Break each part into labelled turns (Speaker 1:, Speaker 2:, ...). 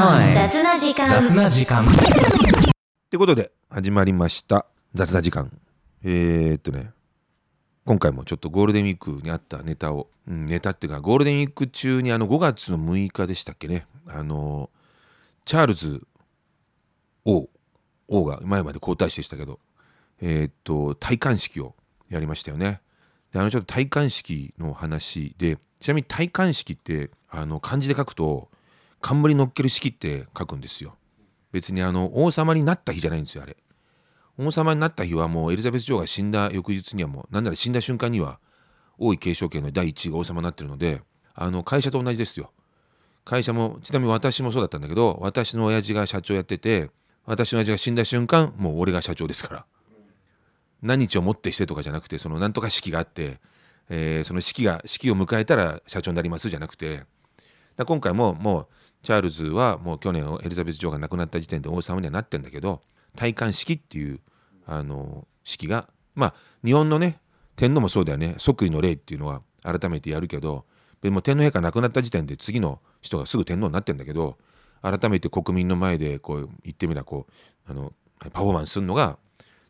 Speaker 1: 雑な時間。
Speaker 2: 雑な時間。
Speaker 3: ってことで始まりました。雑な時間。えー、っとね。今回もちょっとゴールデンウィークにあったネタを、うん、ネタっていうかゴールデンウィーク中にあの5月の6日でしたっけね。あのチャールズ王。王が前まで皇太子でしたけど。えーっと戴冠式をやりましたよね。であのちょっと戴冠式の話で。ちなみに戴冠式ってあの漢字で書くと冠乗っける式って書くんですよ。別にあの王様になった日じゃないんですよあれ。王様になった日はもうエリザベス女王が死んだ翌日にはもうなんなら死んだ瞬間には王位継承権の第一位が王様になってるのであの会社と同じですよ。会社もちなみに私もそうだったんだけど私の親父が社長やってて私の親父が死んだ瞬間もう俺が社長ですから。何日をもってしてとかじゃなくてそのなんとか式があって、えーその式が式を迎えたら社長になりますじゃなくて今回ももうチャールズはもう去年エリザベス女王が亡くなった時点で王様にはなってんだけど戴冠式っていうあの式がまあ日本のね天皇もそうだよね。即位の礼っていうのは改めてやるけどでも天皇陛下亡くなった時点で次の人がすぐ天皇になってんだけど改めて国民の前でこう言ってみればこうあのパフォーマンスするのが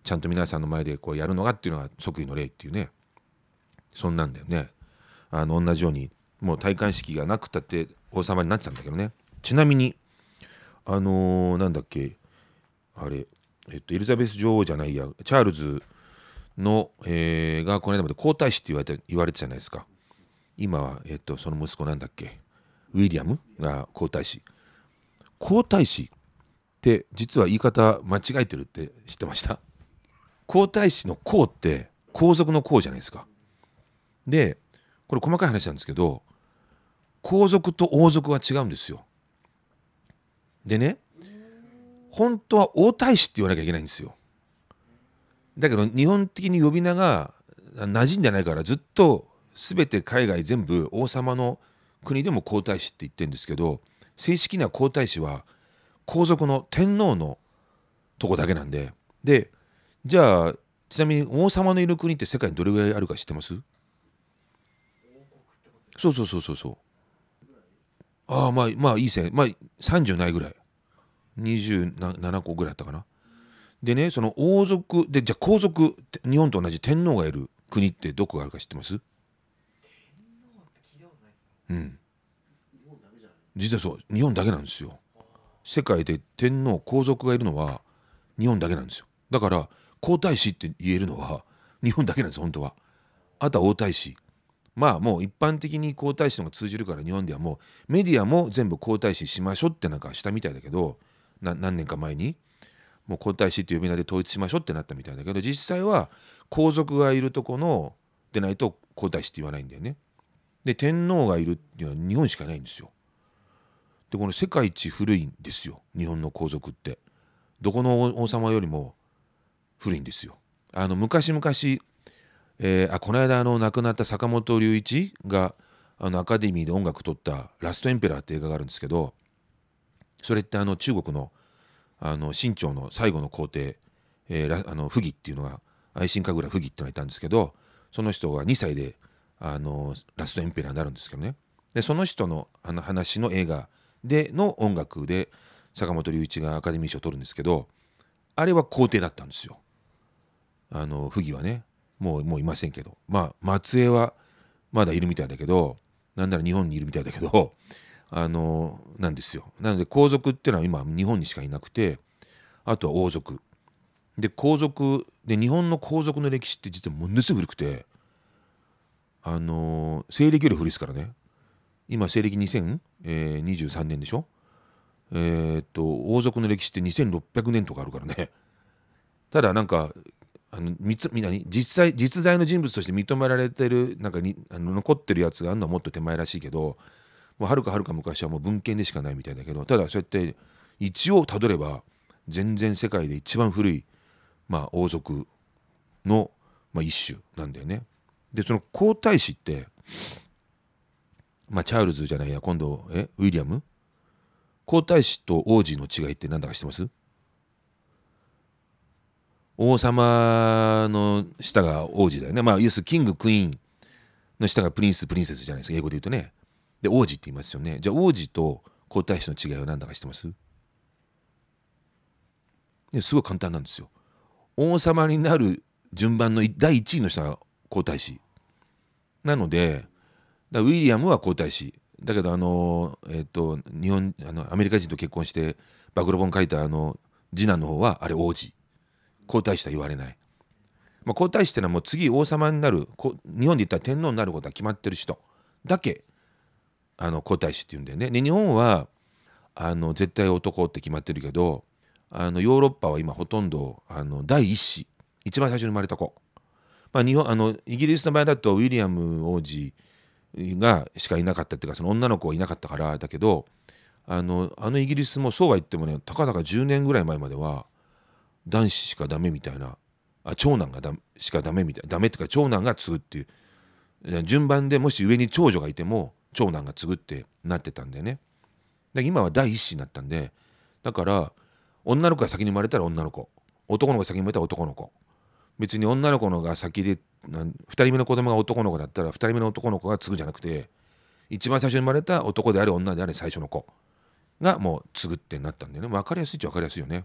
Speaker 3: ちゃんと皆さんの前でこうやるのがっていうのが即位の礼っていうね。そんなんだよね。あの同じようにもう戴冠式がなくたって王様になってたんだけどね。ちなみにあのーなんだっけあれえっとエリザベス女王じゃないやチャールズの、えーがこの間まで皇太子って言われて言われてたじゃないですか。今は、えっと、その息子なんだっけウィリアム？が皇太子。皇太子って実は言い方間違えてるって知ってました？皇太子の皇って皇族の皇じゃないですか。でこれ細かい話なんですけど皇族と王族は違うんですよ。でね本当は王太子って言わなきゃいけないんですよ。だけど日本的に呼び名が馴染んでないからずっと全て海外全部王様の国でも皇太子って言ってるんですけど正式な皇太子は皇族の天皇のとこだけなんで。でじゃあちなみに王様のいる国って世界にどれぐらいあるか知ってます？そうそうそうそうそう。ああまあまあいい線。まあ30ないぐらい。27個ぐらいあったかな。でねその王族でじゃあ皇族て日本と同じ天皇がいる国ってどこがあるか知ってます？うん。実はそう。日本だけなんですよ。世界で天皇皇族がいるのは日本だけなんですよ。だから皇太子って言えるのは日本だけなんです本当は。あとは王太子まあもう一般的に皇太子のが通じるから日本ではもうメディアも全部皇太子しましょうってなんかしたみたいだけど何年か前にもう皇太子って呼び名で統一しましょうってなったみたいだけど実際は皇族がいるとこのでないと皇太子って言わないんだよね。で天皇がいるっていうのは日本しかないんですよ。でこの世界一古いんですよ日本の皇族って。どこの王様よりも古いんですよ。あの昔々、えーあこの間あの亡くなった坂本龍一があのアカデミーで音楽撮った「ラストエンペラー」って映画があるんですけどそれってあの中国のあの清朝の最後の皇帝、えーあの溥儀っていうのが愛新神楽溥儀っていうのがいたんですけどその人が2歳であのラストエンペラーになるんですけどね。でその人のあの話の映画での音楽で坂本龍一がアカデミー賞を取るんですけどあれは皇帝だったんですよ。あの溥儀はね。もうもういませんけど。まあ末裔はまだいるみたいだけどなんなら日本にいるみたいだけど あのなんですよ。なので皇族っていうのは今日本にしかいなくてあとは王族。で皇族で日本の皇族の歴史って実はものすごく古くてあの西暦より古いですからね。今西暦2023年でしょ？えーっと王族の歴史って2600年とかあるからね。ただなんかあのみつみなに実際実在の人物として認められてるなんかにあの残ってるやつがあるのはもっと手前らしいけどもうはるかはるか昔はもう文献でしかないみたいだけどただそうやって一応たどれば全然世界で一番古い、まあ、王族の、まあ、一種なんだよね。でその皇太子って、まあ、チャールズじゃないや今度え？ウィリアム？皇太子と王子の違いって何だか知ってます？王様の下が王子だよね。まあ、要するにキング、クイーンの下がプリンス、プリンセスじゃないですか。英語で言うとね。で、王子って言いますよね。じゃあ、王子と皇太子の違いは何だか知ってます？すごい簡単なんですよ。王様になる順番の第1位の人が皇太子なのでウィリアムは皇太子だけどあのえっ、ー、と日本あのアメリカ人と結婚して暴露本書いたあの次男の方はあれ王子皇太子とは言われない、まあ、皇太子ってのはもう次王様になる日本で言ったら天皇になることは決まってる人。だけあの皇太子っていうんだよね。で日本はあの絶対男って決まってるけどあのヨーロッパは今ほとんどあの第一子。一番最初に生まれた子、まあ、日本あのイギリスの場合だとウィリアム王子がしかいなかったっていうかその女の子はいなかったからだけどあのあのイギリスもそうは言ってもねたかだか10年ぐらい前までは男子しかダメみたいなあ長男がだしかダメみたいなダメっていうか長男が継ぐっていう。順番でもし上に長女がいても長男が継ぐってなってたんだよね。で今は第一子になったんでだから女の子が先に生まれたら女の子。男の子が先に生まれたら男の子。別に女の子のが先で2人目の子供が男の子だったら2人目の男の子が継ぐじゃなくて一番最初に生まれた男であれ女であれ最初の子がもう継ぐってなったんでね。分かりやすいっちゃ分かりやすいよね。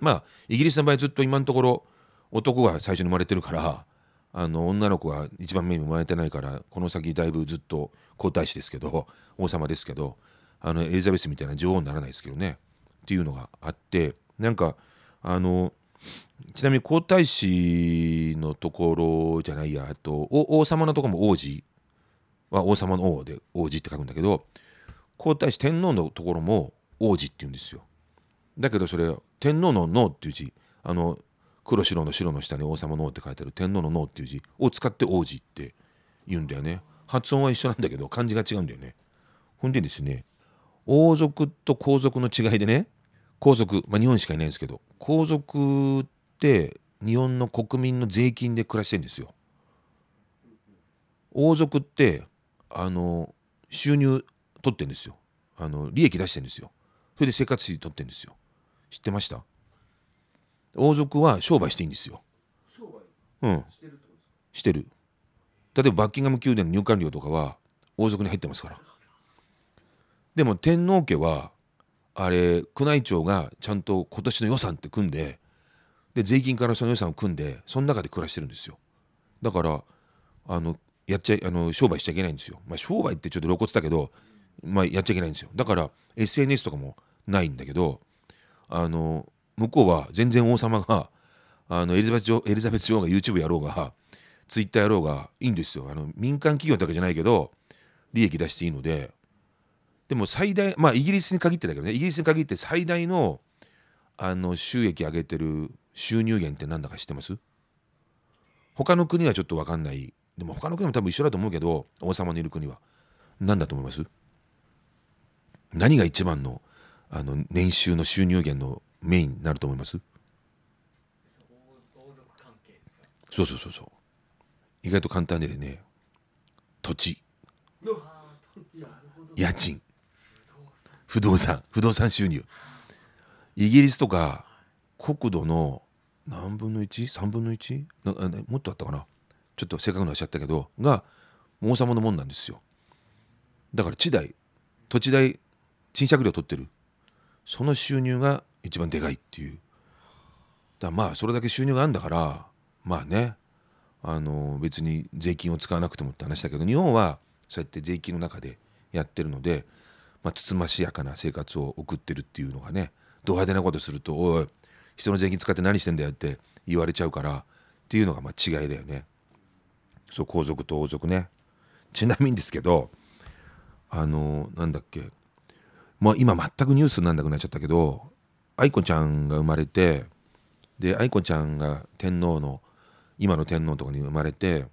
Speaker 3: まあイギリスの場合ずっと今のところ男が最初に生まれてるからあの女の子が一番目に生まれてないからこの先だいぶずっと皇太子ですけど王様ですけどあのエリザベスみたいな女王にならないですけどね。っていうのがあってなんかあのちなみに皇太子のところじゃないやと王様のとこも王子。は王様の王で王子って書くんだけど皇太子天皇のところも王子って言うんですよ。だけどそれ天皇の「脳」っていう字あの黒白の白の下に王様の王って書いてある天皇の脳っていう字を使って王子って言うんだよね。発音は一緒なんだけど漢字が違うんだよね。ほんでですね王族と皇族の違いでね皇族、まあ、日本しかいないんですけど皇族って日本の国民の税金で暮らしてるんですよ。王族ってあの収入取ってんですよ。あの利益出してんですよ。それで生活費取ってんですよ。知ってました？王族は商売していいんですよ。うん。してる例えばバッキンガム宮殿の入管料とかは王族に入ってますから。でも天皇家はあれ宮内庁がちゃんと今年の予算って組んでで税金からその予算を組んでその中で暮らしてるんですよ。だからあのやっちゃあの商売しちゃいけないんですよ、まあ、商売ってちょっと露骨だけど、まあ、やっちゃいけないんですよ。だから SNS とかもないんだけどあの向こうは全然王様があのエリザベス女エリザベス女王が YouTube やろうが Twitter やろうがいいんですよ。あの民間企業だけじゃないけど利益出していいので。でも最大まあイギリスに限ってだけどね。イギリスに限って最大のあの収益上げてる収入源って何だか知ってます？他の国はちょっと分かんない。でも他の国も多分一緒だと思うけど王様のいる国は。何だと思います？何が一番のあの年収の収入源のメインになると思います？そうそうそうそう。意外と簡単でね土地。家賃。不動産。不動産収入。イギリスとか国土の何分の 1?3 分の 1? なもっとあったかな？ちょっと正確なしちゃったけどが王様のもんなんですよ。だから地代土地代賃借料取ってる。その収入が一番でかいっていうだまあそれだけ収入があるんだからまあねあの別に税金を使わなくてもって話だけど日本はそうやって税金の中でやってるのでまあ、つつましやかな生活を送ってるっていうのがねド派手なことすると「おい人の税金使って何してんだよ」って言われちゃうからっていうのがまあ違いだよね。そう皇族と王族ね。ちなみにですけどあのなんだっけまあ今全くニュースになんなくなっちゃったけど愛子ちゃんが生まれてで愛子ちゃんが天皇の今の天皇とこに生まれて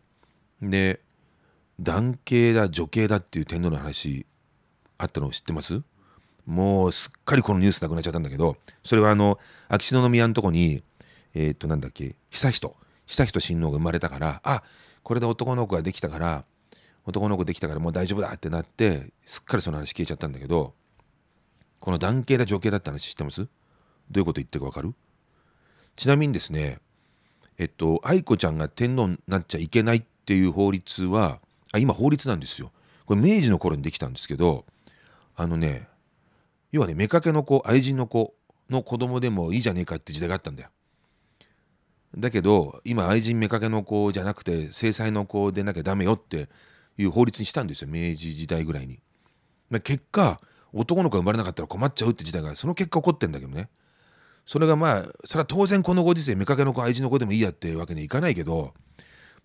Speaker 3: で男系だ女系だっていう天皇の話あったのを知ってます？もうすっかりこのニュースなくなっちゃったんだけどそれはあの秋篠宮のとこにえっ、ー、となんだっけ悠仁悠仁親王が生まれたからあこれで男の子ができたから男の子できたからもう大丈夫だってなってすっかりその話消えちゃったんだけどこの男系だ女系だって話知ってます？どういうこと言ってるか分かる？ちなみにですねえっと愛子ちゃんが天皇になっちゃいけないっていう法律はあ今法律なんですよ。これ明治の頃にできたんですけどあのね要はね妾の子愛人の子の子供でもいいじゃねえかって時代があったんだよ。だけど今愛人妾の子じゃなくて制裁の子でなきゃダメよっていう法律にしたんですよ。明治時代ぐらいに。結果男の子が生まれなかったら困っちゃうって時代がその結果起こってんだけどねそれがまあそれは当然このご時世妾の子愛人の子でもいいやってわけにはいかないけど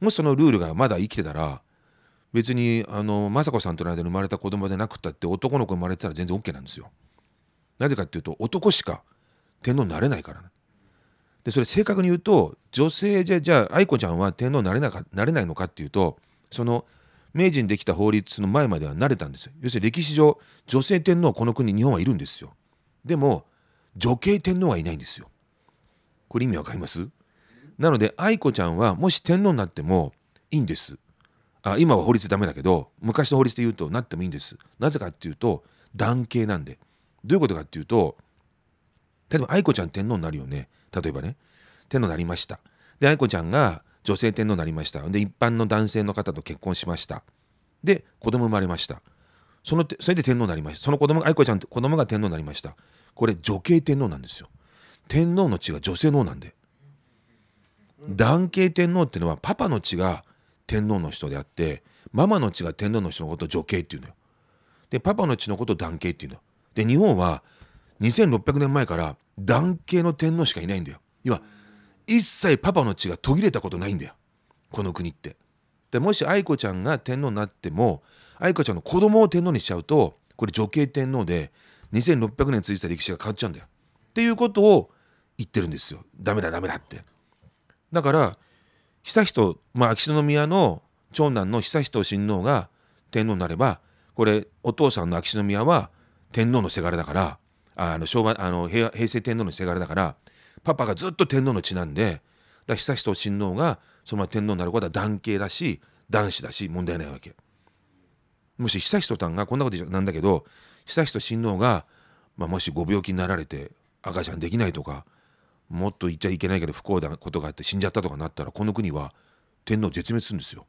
Speaker 3: もしそのルールがまだ生きてたら別にあの雅子さんとの間に生まれた子供でなくったって男の子生まれてたら全然 OK なんですよ。なぜかっていうと男しか天皇になれないから、ね、でそれ正確に言うと女性じゃじゃあ愛子ちゃんは天皇になれなかなれないのかっていうとその明治にできた法律の前までは慣れたんですよ。要するに歴史上女性天皇この国日本はいるんですよ。でも女系天皇はいないんですよ。これ意味わかります？なので愛子ちゃんはもし天皇になってもいいんです。あ今は法律ダメだけど昔の法律で言うとなってもいいんです。なぜかっていうと男系なんで。どういうことかっていうと例えば愛子ちゃん天皇になるよね。例えばね天皇になりました。で愛子ちゃんが女性天皇になりました。で一般の男性の方と結婚しました。で子供生まれました。そのそれで天皇になりました。その子供が愛子ちゃん子供が天皇になりました。これ女系天皇なんですよ。天皇の血が女性のなんで。男系天皇っていうのはパパの血が天皇の人であってママの血が天皇の人のことを女系っていうのよ。でパパの血のことを男系っていうの。で日本は2600年前から男系の天皇しかいないんだよ。要は一切パパの血が途切れたことないんだよこの国って。でもし愛子ちゃんが天皇になっても愛子ちゃんの子供を天皇にしちゃうとこれ女系天皇で2600年続いた歴史が変わっちゃうんだよ。っていうことを言ってるんですよ。ダメだダメだって。だから悠仁まあ秋篠宮の長男の悠仁親王が天皇になればこれお父さんの秋篠宮は天皇のせがれだからあの昭和あの平成天皇のせがれだからパパがずっと天皇の血なんでだ悠仁親王がそのまま天皇になることは男系だし男子だし問題ないわけ。もし悠仁さんがこんなことなんだけど悠仁親王が、まあ、もしご病気になられて赤ちゃんできないとかもっと言っちゃいけないけど不幸なことがあって死んじゃったとかなったらこの国は天皇絶滅するんですよ。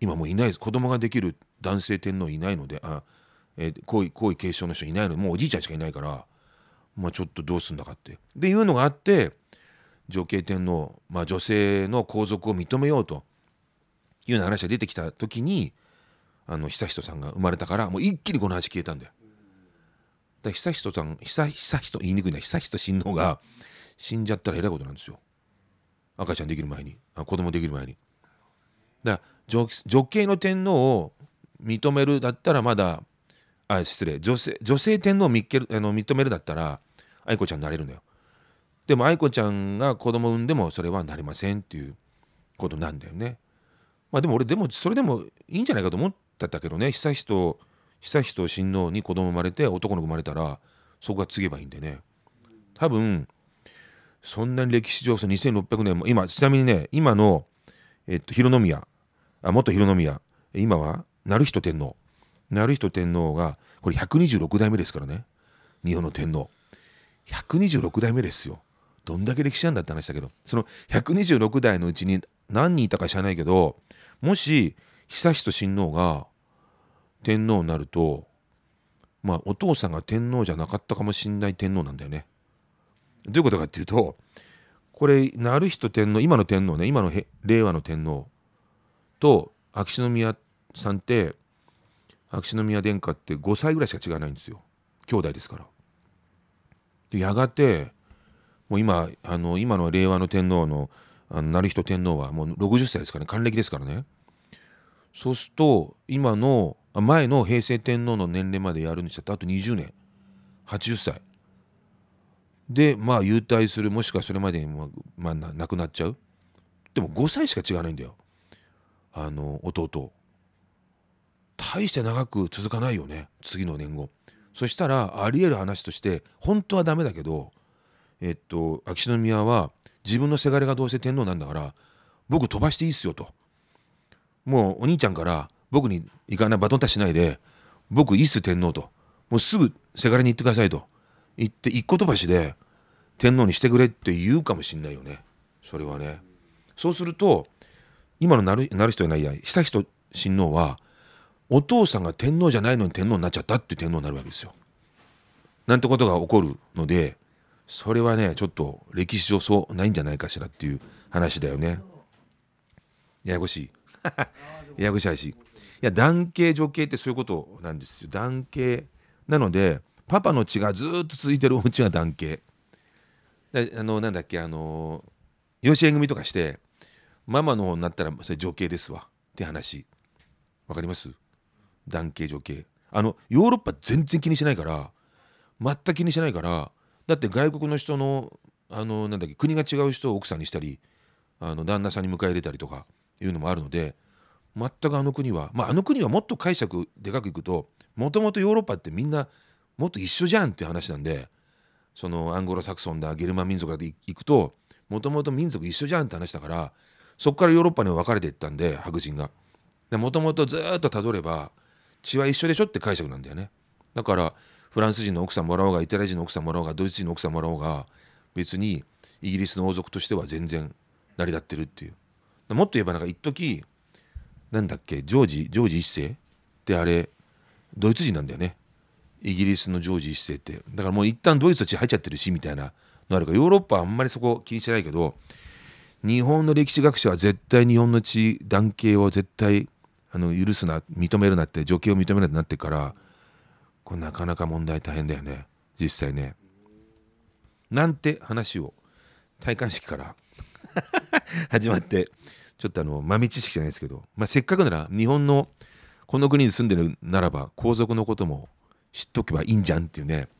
Speaker 3: 今もういないです子供ができる男性天皇いないのであ、えー、皇位継承の人いないのでもうおじいちゃんしかいないから、まあ、ちょっとどうすんだかって。っていうのがあって女系天皇、まあ、女性の皇族を認めようというような話が出てきた時にあの悠仁さんが生まれたからもう一気にこの話消えたんだよ。だ悠仁さん悠仁言いにくいな悠仁親王が死んじゃったらえらいことなんですよ。赤ちゃんできる前にあ子供できる前に。だから女系の天皇を認めるだったらまだあ失礼女性女性天皇を認めるだったら愛子ちゃんになれるんだよ。でも愛子ちゃんが子供産んでもそれはなりませんっていうことなんだよね。まあでも俺でもそれでもいいんじゃないかと思ってたけどね悠仁悠仁親王に子供生まれて男の子生まれたらそこが継げばいいんでね多分そんなに歴史上その2600年も今ちなみにね今の、えっと、広宮あ元広宮今は成人天皇成人天皇がこれ126代目ですからね。日本の天皇。126代目ですよ。どんだけ歴史なんだって話だけど。その126代のうちに何人いたか知らないけどもし悠仁親王が天皇になるとまあお父さんが天皇じゃなかったかもしんない天皇なんだよね。どういうことかっていうとこれ成人天皇今の天皇ね今の令和の天皇と秋篠宮さんって秋篠宮殿下って5歳ぐらいしか違わないんですよ。兄弟ですから。でやがてもう今あの今の令和の天皇のあの成人天皇はもう60歳ですからね。還暦ですからね。そうすると今の前の平成天皇の年齢までやるにしたってあと20年。80歳。でまあ優待するもしくはそれまでにも、まあ、亡くなっちゃう。でも5歳しか違わないんだよ。あの弟。大して長く続かないよね次の年後そしたらありえる話として本当はダメだけどえっと秋篠宮は自分のせがれがどうせ天皇なんだから僕飛ばしていいっすよと。もうお兄ちゃんから僕に行かないバトンタッチしないで僕いいっす天皇と。もうすぐせがれに行ってくださいと。言って一言橋で天皇にしてくれって言うかもしんないよね。それはね。そうすると今のなるなる人いないや悠仁親王はお父さんが天皇じゃないのに天皇になっちゃったって天皇になるわけですよ。なんてことが起こるのでそれはねちょっと歴史上そうないんじゃないかしらっていう話だよね。ややこしい。ややこしいしいや男系女系ってそういうことなんですよ。男系なのでパパの血がずっと続いてるお家が男系。あのなんだっけあの養子縁組とかしてママの方になったらそれ女系ですわって話。わかります？男系女系あのヨーロッパ全然気にしないから全く気にしないからだって外国の人のあのなんだっけ国が違う人を奥さんにしたりあの旦那さんに迎え入れたりとかいうのもあるので全くあの国はまああの国はもっと解釈でかくいくともともとヨーロッパってみんなもっと一緒じゃんっていう話なんでそのアンゴロサクソンだゲルマン民族だって行くともともと民族一緒じゃんって話だからそこからヨーロッパに分かれていったんで白人が。もともとずっとたどれば血は一緒でしょって解釈なんだよね。だからフランス人の奥さんもらおうがイタリア人の奥さんもらおうがドイツ人の奥さんもらおうが別にイギリスの王族としては全然成り立ってるっていう。もっと言えばなんか一時なんだっけジョージジョージ一世ってあれドイツ人なんだよね。イギリスのジョージ一世って。だからもう一旦ドイツと血入っちゃってるしみたいなのあるからヨーロッパはあんまりそこ気にしてないけど日本の歴史学者は絶対日本の血男系を絶対あの許すな認めるなって女系を認めるなってなってからこれなかなか問題大変だよね。実際ね。なんて話を戴冠式から 始まってちょっとあの豆知識じゃないですけど、まあ、せっかくなら日本のこの国に住んでるならば皇族のことも知っとけばいいんじゃんっていうね、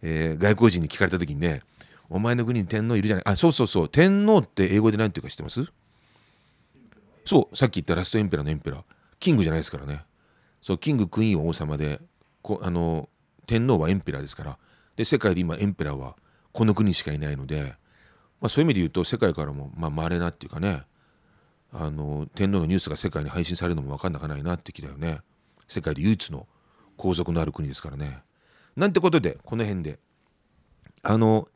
Speaker 3: えー、外国人に聞かれた時にねお前の国に天皇いるじゃない。あそうそうそう。天皇って英語で何て言うか知ってます？そう。さっき言ったラストエンペラーのエンペラー。キングじゃないですからね。そうキングクイーンは王様でこあの天皇はエンペラーですから。で世界で今エンペラーはこの国しかいないので、まあ、そういう意味で言うと世界からもまあ稀なっていうかねあの天皇のニュースが世界に配信されるのも分かんなかないなって気だよね。世界で唯一の皇族のある国ですからね。なんてことでこの辺で。あの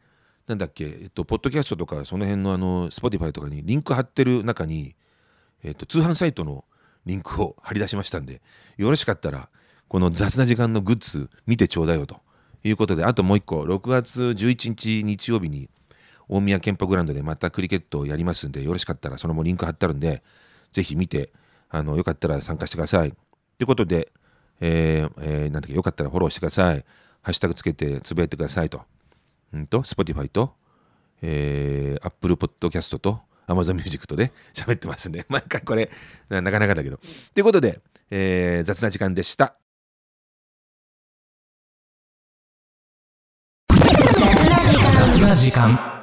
Speaker 3: なんだっけ、えっと、ポッドキャストとかその辺のあの Spotify とかにリンク貼ってる中に、えっと、通販サイトのリンクを貼り出しましたんでよろしかったらこの雑な時間のグッズ見てちょうだいよということで、あともう一個、6月11日日曜日に大宮ケンパグランドでまたクリケットをやりますんで、よろしかったらそのもリンク貼ってあるんで、ぜひ見て、あのよかったら参加してください。ということで、えーえー、なんだっけ、よかったらフォローしてください。ハッシュタグつけてつぶやいてくださいと。うんと、Spotify と、えー、Apple Podcast と、Amazon Music とね喋ってますんで、毎回これ、なかなかだけど。ということで、えー、雑な時間でした。な時間